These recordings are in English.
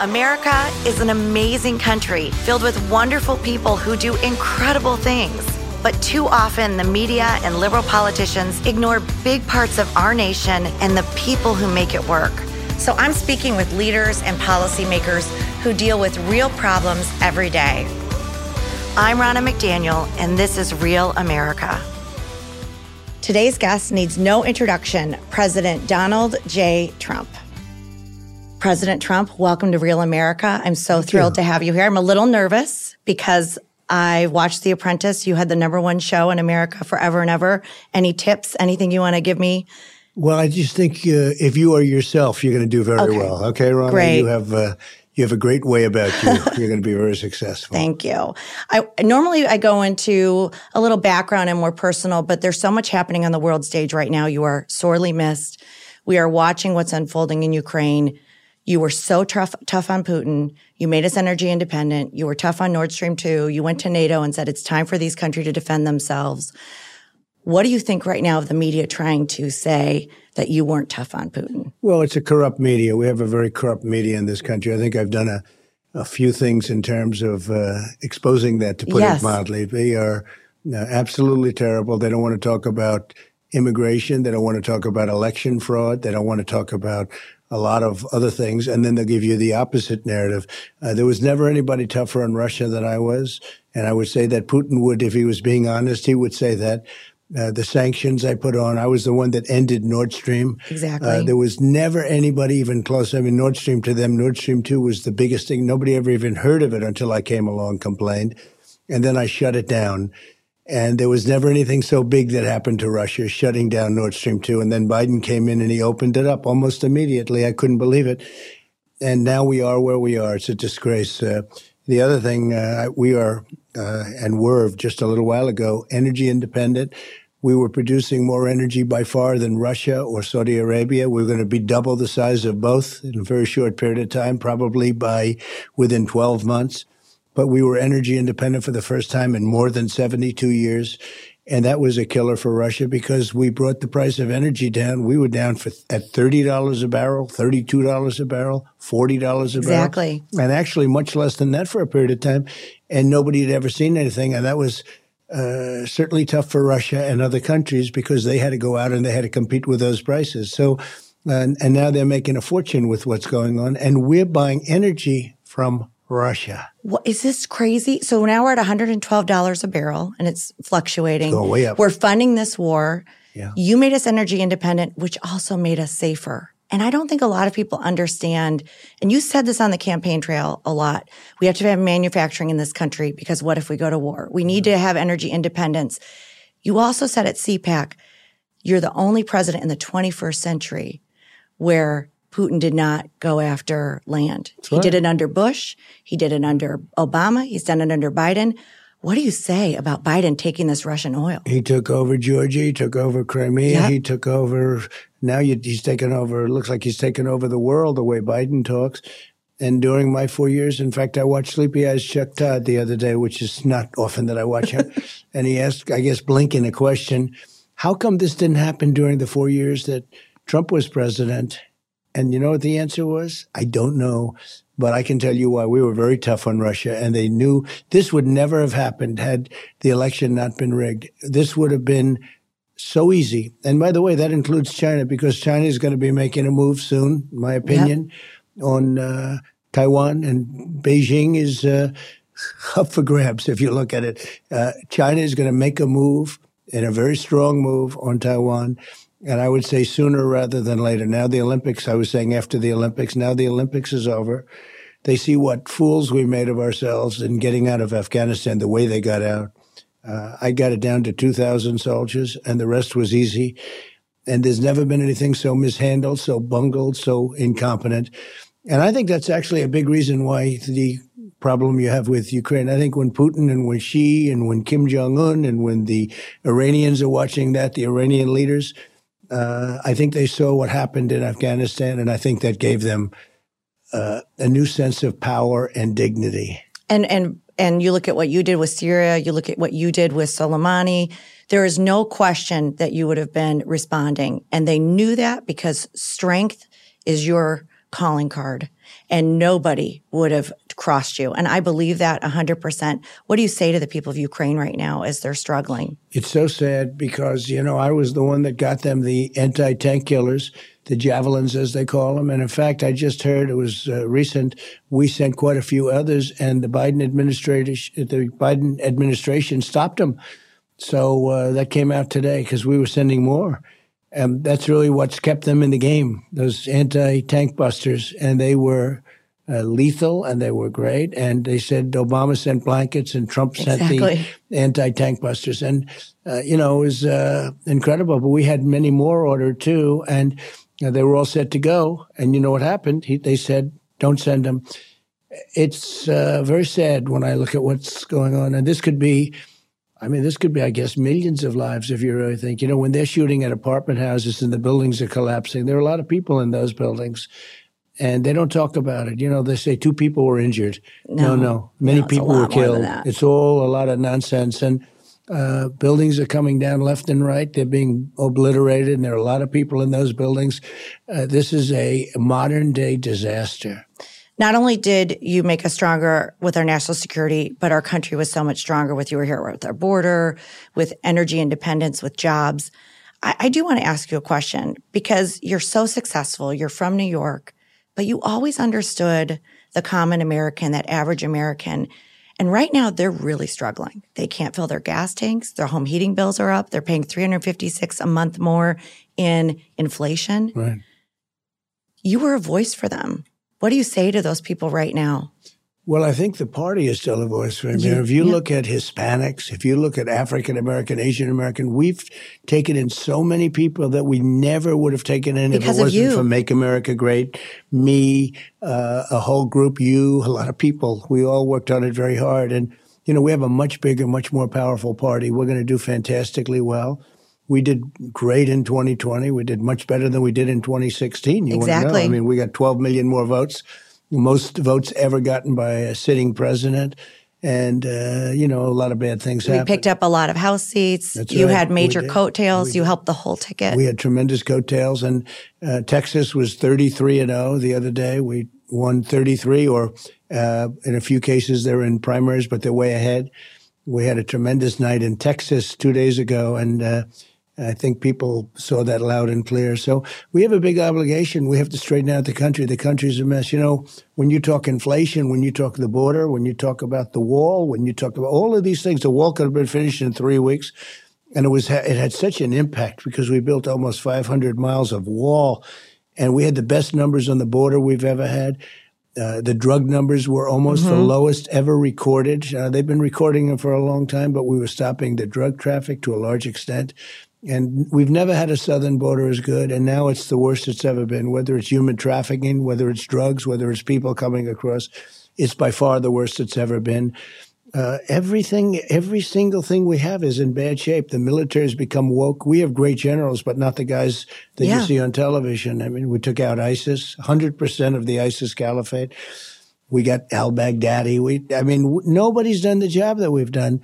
America is an amazing country filled with wonderful people who do incredible things. But too often, the media and liberal politicians ignore big parts of our nation and the people who make it work. So I'm speaking with leaders and policymakers who deal with real problems every day. I'm Ronna McDaniel, and this is Real America. Today's guest needs no introduction President Donald J. Trump. President Trump, welcome to Real America. I'm so Thank thrilled you. to have you here. I'm a little nervous because I watched The Apprentice. You had the number one show in America forever and ever. Any tips, anything you want to give me? Well, I just think uh, if you are yourself, you're going to do very okay. well. Okay, Ron? Great. You have. Uh, you have a great way about you. You're going to be very successful. Thank you. I normally I go into a little background and more personal, but there's so much happening on the world stage right now. You are sorely missed. We are watching what's unfolding in Ukraine. You were so tough, tough on Putin. You made us energy independent. You were tough on Nord Stream 2. You went to NATO and said it's time for these countries to defend themselves. What do you think right now of the media trying to say that you weren't tough on Putin? Well, it's a corrupt media. We have a very corrupt media in this country. I think I've done a, a few things in terms of uh, exposing that, to put yes. it mildly. They are uh, absolutely terrible. They don't want to talk about immigration. They don't want to talk about election fraud. They don't want to talk about a lot of other things, and then they'll give you the opposite narrative. Uh, there was never anybody tougher on Russia than I was, and I would say that Putin would, if he was being honest, he would say that. Uh, the sanctions I put on, I was the one that ended Nord Stream. Exactly. Uh, there was never anybody even close. I mean, Nord Stream to them, Nord Stream 2 was the biggest thing. Nobody ever even heard of it until I came along, complained. And then I shut it down. And there was never anything so big that happened to Russia, shutting down Nord Stream 2. And then Biden came in and he opened it up almost immediately. I couldn't believe it. And now we are where we are. It's a disgrace. Uh, the other thing, uh, we are uh, and were just a little while ago energy independent. We were producing more energy by far than Russia or Saudi Arabia. We're going to be double the size of both in a very short period of time, probably by within 12 months but we were energy independent for the first time in more than 72 years. And that was a killer for Russia because we brought the price of energy down. We were down for, at $30 a barrel, $32 a barrel, $40 a barrel. Exactly. And actually much less than that for a period of time. And nobody had ever seen anything. And that was uh, certainly tough for Russia and other countries because they had to go out and they had to compete with those prices. So, and, and now they're making a fortune with what's going on. And we're buying energy from Russia. What is this crazy? So now we're at $112 a barrel and it's fluctuating. It's way up. We're funding this war. Yeah. You made us energy independent, which also made us safer. And I don't think a lot of people understand. And you said this on the campaign trail a lot. We have to have manufacturing in this country because what if we go to war? We need mm-hmm. to have energy independence. You also said at CPAC, you're the only president in the 21st century where Putin did not go after land. That's he right. did it under Bush. He did it under Obama. He's done it under Biden. What do you say about Biden taking this Russian oil? He took over Georgia. He took over Crimea. Yep. He took over. Now he's taken over. It looks like he's taken over the world the way Biden talks. And during my four years, in fact, I watched Sleepy Eyes Chuck Todd the other day, which is not often that I watch him. and he asked, I guess, Blinken a question: How come this didn't happen during the four years that Trump was president? And you know what the answer was? I don't know, but I can tell you why. We were very tough on Russia and they knew this would never have happened had the election not been rigged. This would have been so easy. And by the way, that includes China because China is going to be making a move soon, in my opinion, yep. on uh, Taiwan and Beijing is uh, up for grabs if you look at it. Uh, China is going to make a move and a very strong move on Taiwan. And I would say sooner rather than later. Now the Olympics, I was saying after the Olympics, now the Olympics is over. They see what fools we made of ourselves in getting out of Afghanistan the way they got out. Uh, I got it down to 2,000 soldiers and the rest was easy. And there's never been anything so mishandled, so bungled, so incompetent. And I think that's actually a big reason why the problem you have with Ukraine. I think when Putin and when Xi and when Kim Jong Un and when the Iranians are watching that, the Iranian leaders, uh, I think they saw what happened in Afghanistan, and I think that gave them uh, a new sense of power and dignity. And and and you look at what you did with Syria, you look at what you did with Soleimani. There is no question that you would have been responding, and they knew that because strength is your calling card. and nobody would have crossed you. And I believe that 100%. What do you say to the people of Ukraine right now as they're struggling? It's so sad because, you know, I was the one that got them the anti tank killers, the javelins, as they call them. And in fact, I just heard it was uh, recent, we sent quite a few others, and the Biden administration, the Biden administration stopped them. So uh, that came out today because we were sending more. And that's really what's kept them in the game, those anti tank busters. And they were uh, lethal and they were great. And they said Obama sent blankets and Trump sent exactly. the anti tank busters. And, uh, you know, it was uh, incredible. But we had many more ordered too. And they were all set to go. And you know what happened? He, they said, don't send them. It's uh, very sad when I look at what's going on. And this could be I mean, this could be, I guess, millions of lives if you really think. You know, when they're shooting at apartment houses and the buildings are collapsing, there are a lot of people in those buildings and they don't talk about it. You know, they say two people were injured. No, no, no. many no, people were killed. It's all a lot of nonsense. And uh, buildings are coming down left and right. They're being obliterated, and there are a lot of people in those buildings. Uh, this is a modern day disaster not only did you make us stronger with our national security, but our country was so much stronger with you were here with our border, with energy independence, with jobs. I, I do want to ask you a question because you're so successful. You're from New York, but you always understood the common American, that average American. And right now they're really struggling. They can't fill their gas tanks. Their home heating bills are up. They're paying 356 a month more in inflation. Right. You were a voice for them. What do you say to those people right now? Well, I think the party is still a voice for him. Yeah, if you yeah. look at Hispanics, if you look at African American, Asian American, we've taken in so many people that we never would have taken in because if it wasn't you. for Make America Great, me, uh, a whole group, you, a lot of people. We all worked on it very hard. And, you know, we have a much bigger, much more powerful party. We're going to do fantastically well. We did great in 2020. We did much better than we did in 2016. You exactly. I mean, we got 12 million more votes, most votes ever gotten by a sitting president. And, uh, you know, a lot of bad things we happened. picked up a lot of House seats. That's you right. had major coattails. You helped the whole ticket. We had tremendous coattails. And uh, Texas was 33 and 0 the other day. We won 33, or uh, in a few cases, they're in primaries, but they're way ahead. We had a tremendous night in Texas two days ago. And, uh, I think people saw that loud and clear. So we have a big obligation. We have to straighten out the country. The country's a mess. You know, when you talk inflation, when you talk the border, when you talk about the wall, when you talk about all of these things, the wall could have been finished in three weeks. And it was, it had such an impact because we built almost 500 miles of wall and we had the best numbers on the border we've ever had. Uh, the drug numbers were almost mm-hmm. the lowest ever recorded. Uh, they've been recording them for a long time, but we were stopping the drug traffic to a large extent. And we've never had a southern border as good, and now it's the worst it's ever been. Whether it's human trafficking, whether it's drugs, whether it's people coming across, it's by far the worst it's ever been. Uh, everything, every single thing we have is in bad shape. The military has become woke. We have great generals, but not the guys that yeah. you see on television. I mean, we took out ISIS, 100% of the ISIS caliphate. We got al Baghdadi. We, I mean, w- nobody's done the job that we've done.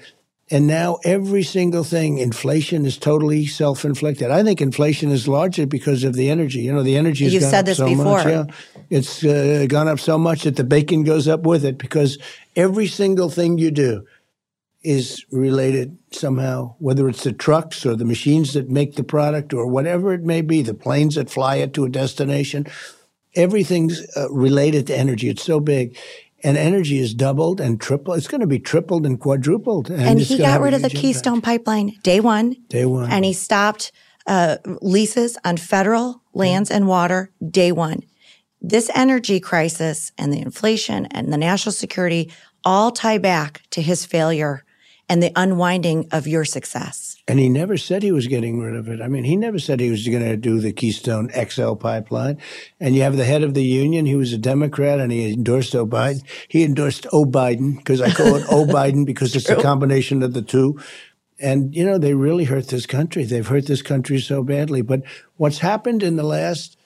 And now every single thing, inflation is totally self-inflicted. I think inflation is largely because of the energy. You know, the energy has You've gone said up this so before. much. Yeah, it's uh, gone up so much that the bacon goes up with it because every single thing you do is related somehow, whether it's the trucks or the machines that make the product or whatever it may be, the planes that fly it to a destination. Everything's uh, related to energy. It's so big and energy is doubled and tripled. It's going to be tripled and quadrupled. And, and he got rid of the impact. Keystone Pipeline day one. Day one. And he stopped uh, leases on federal lands and water day one. This energy crisis and the inflation and the national security all tie back to his failure and the unwinding of your success. And he never said he was getting rid of it. I mean, he never said he was going to do the Keystone XL pipeline. And you have the head of the union. He was a Democrat and he endorsed O'Biden. He endorsed O'Biden because I call it O'Biden because it's a combination of the two. And, you know, they really hurt this country. They've hurt this country so badly. But what's happened in the last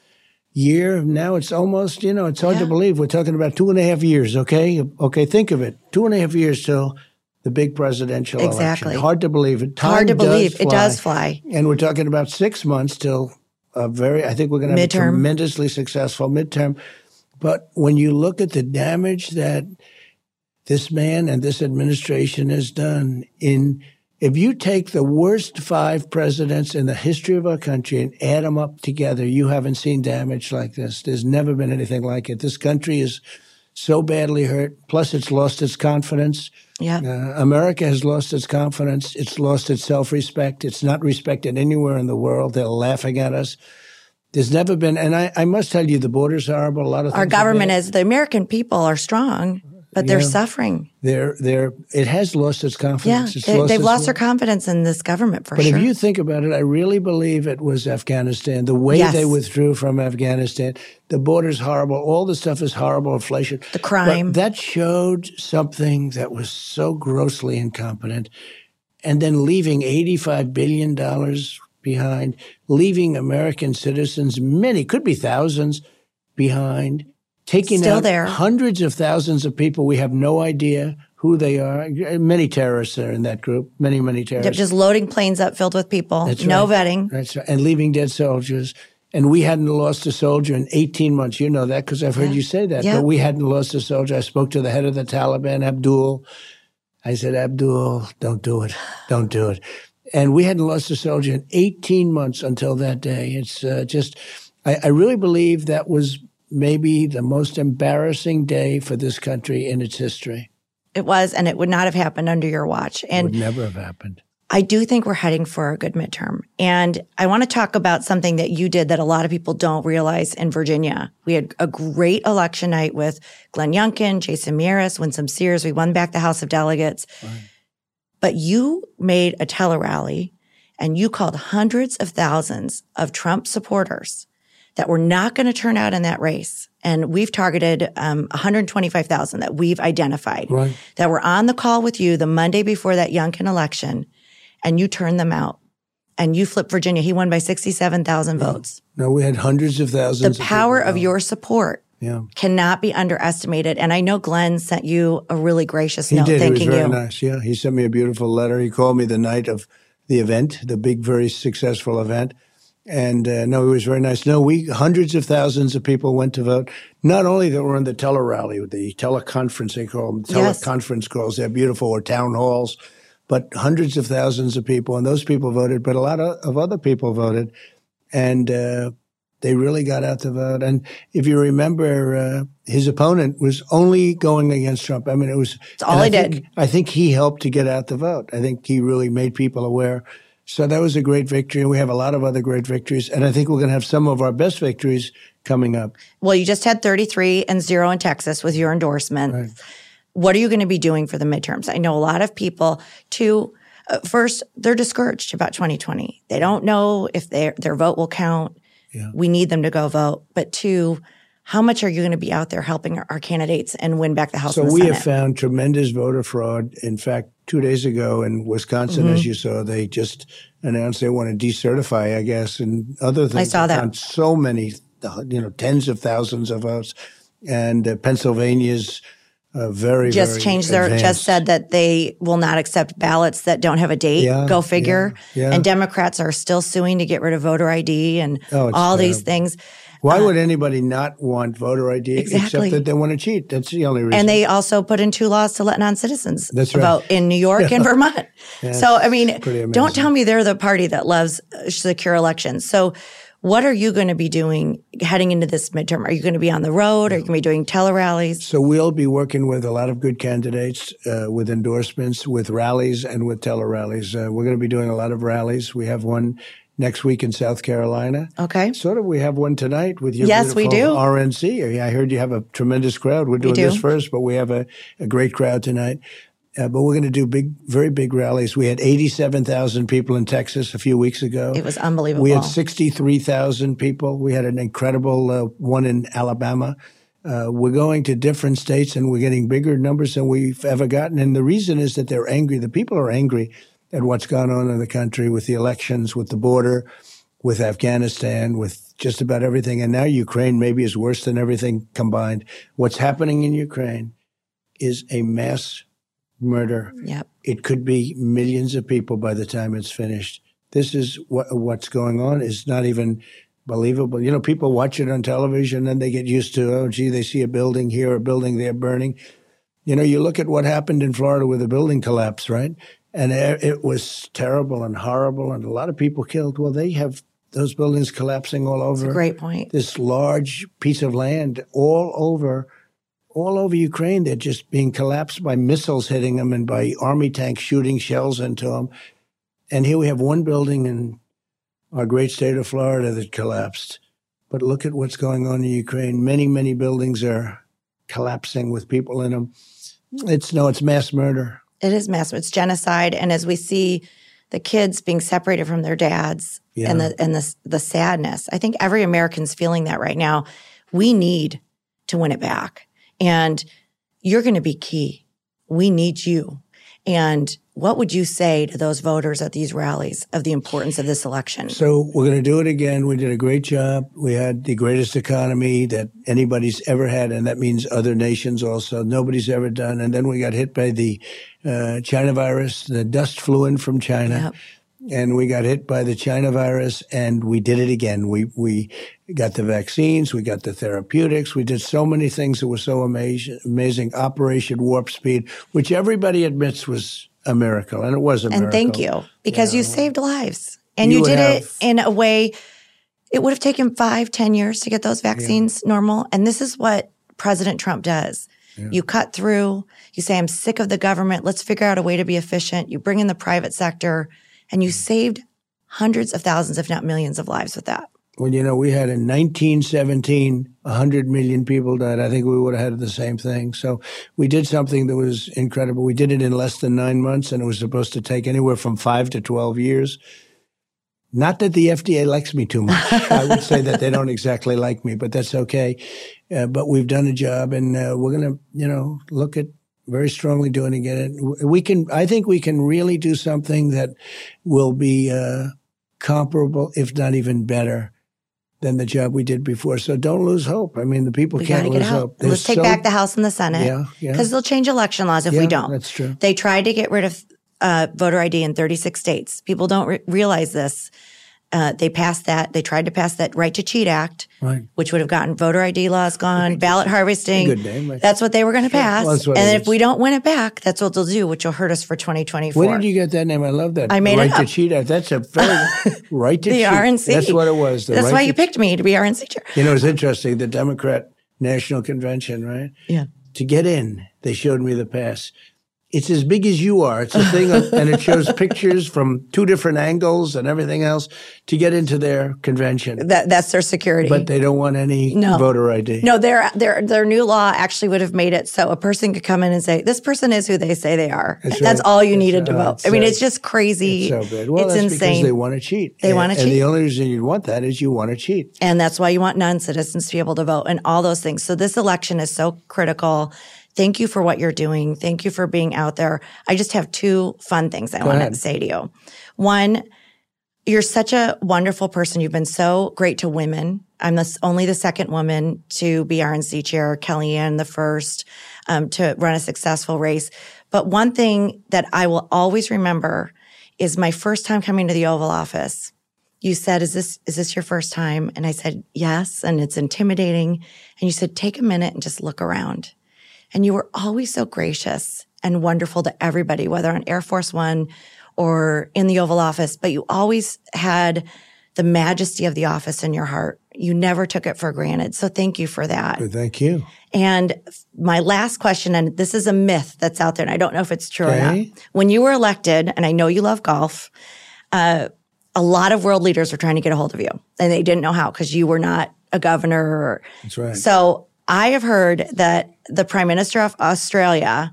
year, now it's almost, you know, it's hard yeah. to believe. We're talking about two and a half years, okay? Okay, think of it. Two and a half years till the big presidential exactly. election. Hard to believe it. Time Hard to believe. Fly. It does fly. And we're talking about six months till a very, I think we're going to have midterm. a tremendously successful midterm. But when you look at the damage that this man and this administration has done in if you take the worst five presidents in the history of our country and add them up together, you haven't seen damage like this. There's never been anything like it. This country is so badly hurt. Plus, it's lost its confidence. Yeah. Uh, America has lost its confidence. It's lost its self respect. It's not respected anywhere in the world. They're laughing at us. There's never been, and I, I must tell you, the border's are horrible. A lot of our government is the American people are strong but they're suffering. They're they're it has lost its confidence. Yeah, they, have lost, their confidence in this government for but sure. But if you think about it, I really believe it was Afghanistan. The way yes. they withdrew from Afghanistan, the border's horrible. All the stuff is horrible. Inflation, the crime. But that showed something that was so grossly incompetent, and then leaving eighty-five billion dollars behind, leaving American citizens, many could be thousands, behind taking Still out there. hundreds of thousands of people. We have no idea who they are. Many terrorists are in that group. Many, many terrorists. Just loading planes up filled with people. That's no right. vetting. That's right. And leaving dead soldiers. And we hadn't lost a soldier in 18 months. You know that because I've heard yeah. you say that. Yeah. But we hadn't lost a soldier. I spoke to the head of the Taliban, Abdul. I said, Abdul, don't do it. Don't do it. And we hadn't lost a soldier in 18 months until that day. It's uh, just, I, I really believe that was maybe the most embarrassing day for this country in its history. It was, and it would not have happened under your watch. And it would never have happened. I do think we're heading for a good midterm. And I want to talk about something that you did that a lot of people don't realize in Virginia. We had a great election night with Glenn Youngkin, Jason Miyares, Winsome Sears. We won back the House of Delegates. Right. But you made a tele rally and you called hundreds of thousands of Trump supporters that were not going to turn out in that race. And we've targeted um, 125,000 that we've identified right. that were on the call with you the Monday before that Youngkin election, and you turned them out. And you flipped Virginia. He won by 67,000 no. votes. No, we had hundreds of thousands. The power of, of your support yeah. cannot be underestimated. And I know Glenn sent you a really gracious he note did. thanking it was very you. Nice. Yeah, he sent me a beautiful letter. He called me the night of the event, the big, very successful event. And uh, no, it was very nice. No, we hundreds of thousands of people went to vote. Not only that were in the tele rally, the teleconference they call them, teleconference yes. calls. They're beautiful, or town halls, but hundreds of thousands of people, and those people voted. But a lot of, of other people voted, and uh, they really got out to vote. And if you remember, uh, his opponent was only going against Trump. I mean, it was That's all he I did. Think, I think he helped to get out the vote. I think he really made people aware so that was a great victory. We have a lot of other great victories. And I think we're going to have some of our best victories coming up. Well, you just had 33 and zero in Texas with your endorsement. Right. What are you going to be doing for the midterms? I know a lot of people, too. Uh, first, they're discouraged about 2020. They don't know if their their vote will count. Yeah. We need them to go vote. But two, how much are you going to be out there helping our, our candidates and win back the House? So the we Senate? have found tremendous voter fraud. In fact, two days ago in Wisconsin, Mm-hmm. as you saw, they just announced they want to decertify, I guess, and other things. I saw that. Found so many, you know, tens of thousands of votes, and uh, Pennsylvania's. Uh, very just very changed their advanced. just said that they will not accept ballots that don't have a date Yeah, go figure yeah, yeah. and democrats are still suing to get rid of voter id and Oh, all these things Why would anybody not want voter ID Exactly. except that they want to cheat? That's the only reason. and they also put in two laws to let non-citizens That's right. vote in new york and vermont so i mean don't tell me they're the party that loves uh, secure elections so what are you going to be doing heading into this midterm are you going to be on the road are you going to be doing tele rallies So we'll be working with a lot of good candidates, uh, with endorsements, with rallies, and with tele rallies. Uh, we're going to be doing a lot of rallies. We have one next week in South Carolina. okay Sort of, we have one tonight with your Yes, we do. RNC. I heard you have a tremendous crowd. We're doing do. this first, but we have a, a great crowd tonight. Uh, but we're going to do big, very big rallies. We had 87,000 people in Texas a few weeks ago. it was unbelievable We had 63,000 people. We had an incredible uh, one in Alabama. Uh, we're going to different states and we're getting bigger numbers than we've ever gotten. And the reason is that they're angry. The people are angry at what's gone on in the country with the elections, with the border, with Afghanistan, with just about everything. And now Ukraine maybe is worse than everything combined. What's happening in Ukraine is a mass murder yep it could be millions of people by the time it's finished. This is what what's going on is not even believable. You know, people watch it on television and they get used to, oh, gee, they see a building here, a building there burning. You know, you look at what happened in Florida with the building collapse, right? And it was terrible and horrible, and a lot of people killed. Well, they have those buildings collapsing all over. great point. This large piece of land all over, all over Ukraine. They're just being collapsed by missiles hitting them and by army tanks shooting shells into them. And here we have one building in our great state of Florida that collapsed. But look at what's going on in Ukraine. Many, many buildings are collapsing with people in them. It's no, it's mass murder. It is mass. It's genocide. And as we see the kids being separated from their dads yeah. and the and the the sadness, I think every American's feeling that right now. We need to win it back, and you're going to be key. We need you. And what would you say to those voters at these rallies of the importance of this election? So we're going to do it again. We did a great job. We had the greatest economy that anybody's ever had, and that means other nations also. Nobody's ever done. And then we got hit by the uh, China virus. The dust flew in from China. Yep and we got hit by the China virus and we did it again. We, we got the vaccines, we got the therapeutics, we did so many things that were so amazing, amazing. Operation Warp Speed, which everybody admits was a miracle, and it was a and miracle. And thank you, because yeah. you saved lives. And you, you did have, it in a way, it would have taken five, ten years to get those vaccines yeah. normal. And this is what President Trump does. Yeah. You cut through, you say, I'm sick of the government. Let's figure out a way to be efficient. You bring in the private sector and you mm. saved hundreds of thousands, if not millions of lives with that. Well, you know, we had in 1917, 100 million people died. I think we would have had the same thing. So we did something that was incredible. We did it in less than nine months, and it was supposed to take anywhere from five to 12 years. Not that the FDA likes me too much. I would say that they don't exactly like me, but that's okay. Uh, but we've done a job, and uh, we're going to, you know, look at very strongly doing again. We can, I think we can really do something that will be uh, comparable, if not even better, than the job we did before. So don't lose hope. I mean, the people we can't lose hope. Let's take so, back the House and the Senate. Yeah, yeah. Because they'll change election laws if yeah, we don't. That's true. They tried to get rid of uh, voter ID in 36 states. People don't re- realize this. Uh, they passed that. They tried to pass that Right to Cheat Act, right. which would have gotten voter ID laws gone, ballot harvesting. Good name. That's what they were going to pass. Well, and if we don't win it back, that's what they'll do, which will hurt us for 2024. Where did you get that name? I love that. I made right it up. to Cheat Act. That's a very right to the cheat. RNC. That's what it was. that's right why you picked me to be RNC chair. You know, it's interesting. The Democrat National Convention, right? Yeah. To get in, they showed me the pass it's as big as you are. It's a thing, of, and it shows pictures from two different angles and everything else to get into their convention. That, that's their security. But they don't want any no. voter ID. No, their their their new law actually would have made it so a person could come in and say, "This person is who they say they are." That's, that's all you needed to vote. I mean, it's just crazy. It's so good. Well, it's insane. because they want to cheat. They want to cheat. And the only reason you'd want that is you want to cheat. And that's why you want non-citizens to be able to vote and all those things. So this election is so critical. Thank you for what you're doing. Thank you for being out there. I just have two fun things I want to say to you. One, you're such a wonderful person. You've been so great to women. I'm the, only the second woman to be RNC chair, Kellyanne the first um, to run a successful race. But one thing that I will always remember is my first time coming to the Oval Office. You said, "Is this is this your first time?" And I said, "Yes." And it's intimidating. And you said, "Take a minute and just look around." And you were always so gracious and wonderful to everybody, whether on Air Force One or in the Oval Office, but you always had the majesty of the office in your heart. You never took it for granted. So thank you for that. Thank you. And my last question, and this is a myth that's out there, and I don't know if it's true okay. or not. When you were elected, and I know you love golf, uh, a lot of world leaders were trying to get a hold of you, and they didn't know how because you were not a governor. Or, that's right. So I have heard that the Prime Minister of Australia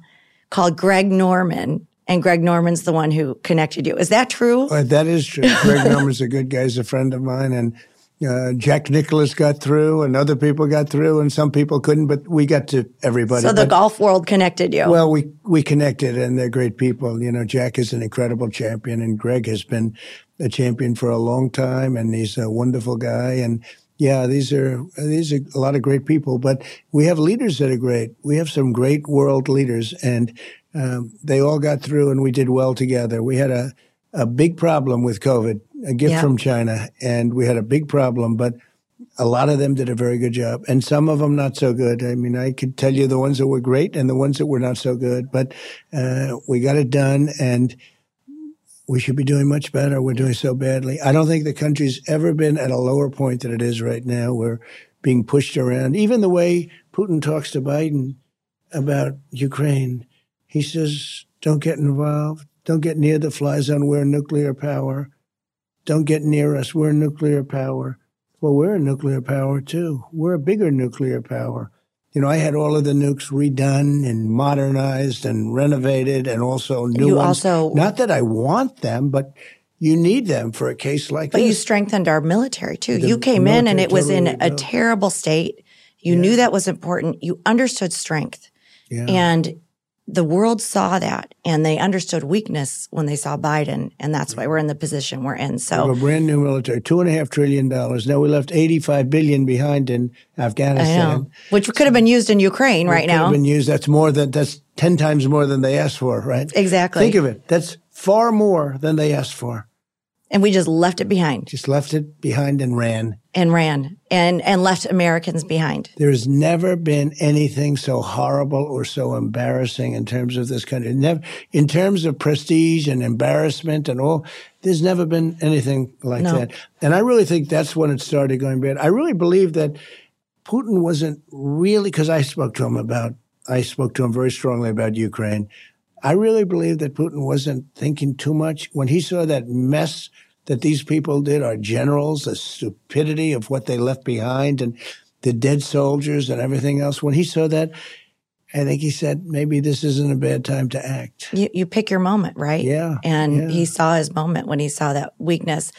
called Greg Norman, and Greg Norman's the one who connected you. Is that true? Uh, that is true. Greg Norman's a good guy. He's a friend of mine, and uh, Jack Nicklaus got through, and other people got through, and some people couldn't, but we got to everybody. So the but, golf world connected you. Well, we we connected, and they're great people. You know, Jack is an incredible champion, and Greg has been a champion for a long time, and he's a wonderful guy, and yeah, these are these are a lot of great people, but we have leaders that are great. We have some great world leaders, and um, they all got through, and we did well together. We had a a big problem with COVID, a gift yeah. from China, and we had a big problem, but a lot of them did a very good job, and some of them not so good. I mean, I could tell you the ones that were great and the ones that were not so good, but uh, we got it done, and we should be doing much better. We're doing so badly. I don't think the country's ever been at a lower point than it is right now. We're being pushed around. Even the way Putin talks to Biden about Ukraine, he says, "Don't get involved. Don't get near the fly zone. We're nuclear power. Don't get near us. We're nuclear power." Well, we're a nuclear power too. We're a bigger nuclear power. You know, I had all of the nukes redone and modernized and renovated and also new you ones. Also, Not that I want them, but you need them for a case like but this. you strengthened our military too. The you came in and it was in a terrible state. You Yeah. knew that was important. You understood strength. yeah. And the world saw that and they understood weakness when they saw Biden. And that's why we're in the position we're in. So a brand new military, two and a half trillion dollars. Now we left eighty-five billion behind in Afghanistan. know, which could have been used in Ukraine right Could have now. been used. That's more than that's ten times more than they asked for, right? Exactly. Think of it. That's far more than they asked for. And we just left it behind Just left it behind and ran. and ran and, and left Americans behind. There has never been anything so horrible or so embarrassing in terms of this country. Never, in terms of prestige and embarrassment and all, there's never been anything like No. that. And I really think that's when it started going bad. I really believe that Putin wasn't really, because I spoke to him about, I spoke to him very strongly about Ukraine. I really believe that Putin wasn't thinking too much when he saw that mess that these people did, our generals, the stupidity of what they left behind and the dead soldiers and everything else. When he saw that, I think he said, maybe this isn't a bad time to act. You, you pick your moment, right? Yeah, And yeah. he saw his moment when he saw that weakness.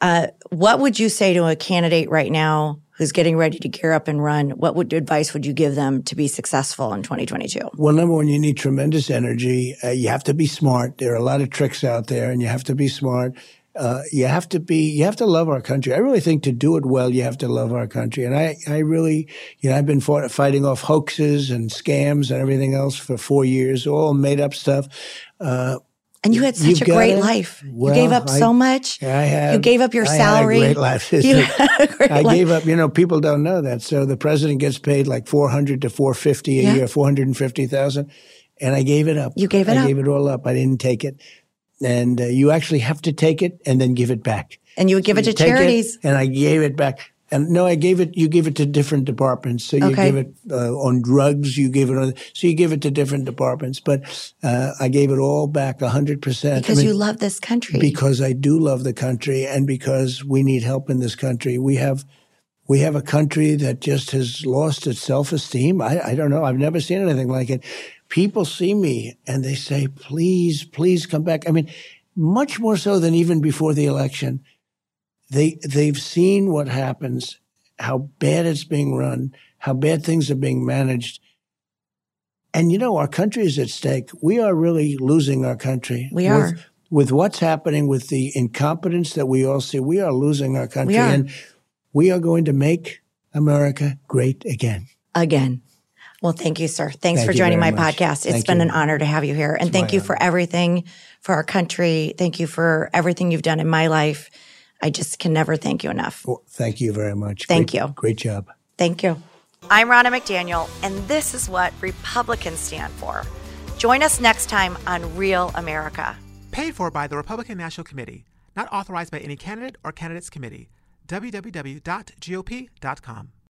Uh, what would you say to a candidate right now who's getting ready to gear up and run? What would advice would you give them to be successful in 2022? Well, number one, you need tremendous energy. Uh, you have to be smart. There are a lot of tricks out there, and you have to be smart. Uh, you have to be, you have to love our country. I really think to do it well, you have to love our country. And I, I really, you know, I've been fought, fighting off hoaxes and scams and everything else for four years, all made up stuff. Uh, And you had such You've a great it. life. you gave up I- so much. I have. You gave up your I salary. Had a great life. You had a great I life. gave up. You know, people don't know that. So the president gets paid like four hundred to four fifty a Yeah. year, four hundred and fifty thousand, and I gave it up. You gave it I up. gave it all up. I didn't take it, and uh, you actually have to take it and then give it back. and you would give it to You charities. and I gave it back. And no, I gave it. You give it to different departments. So you Okay. give it uh, on drugs. You give it on. So you give it to different departments. But uh, I gave it all back, hundred percent. because you love this country. because I do love the country and because we need help in this country. We have we have a country that just has lost its self esteem. I, I don't know. I've never seen anything like it. People see me and they say, please, please come back. I mean, much more so than even before the election. They they've seen what happens, how bad it's being run, how bad things are being managed. And you know, our country is at stake. We are really losing our country. We With- are. with what's happening with the incompetence that we all see, we are losing our country. We are. And we are going to make America great again. again. Well, thank you, sir. Thanks Thank for joining my much. podcast. It's Thank been you. an honor to have you here. And thank you honor. for everything for our country. Thank you for everything you've done in my life. I just can never thank you enough. Well, thank you very much. Thank Great- you. Great job. Thank you. I'm Ronna McDaniel, and this is what Republicans stand for. Join us next time on Real America. Paid for by the Republican National Committee. Not authorized by any candidate or candidates committee. www.gop.com.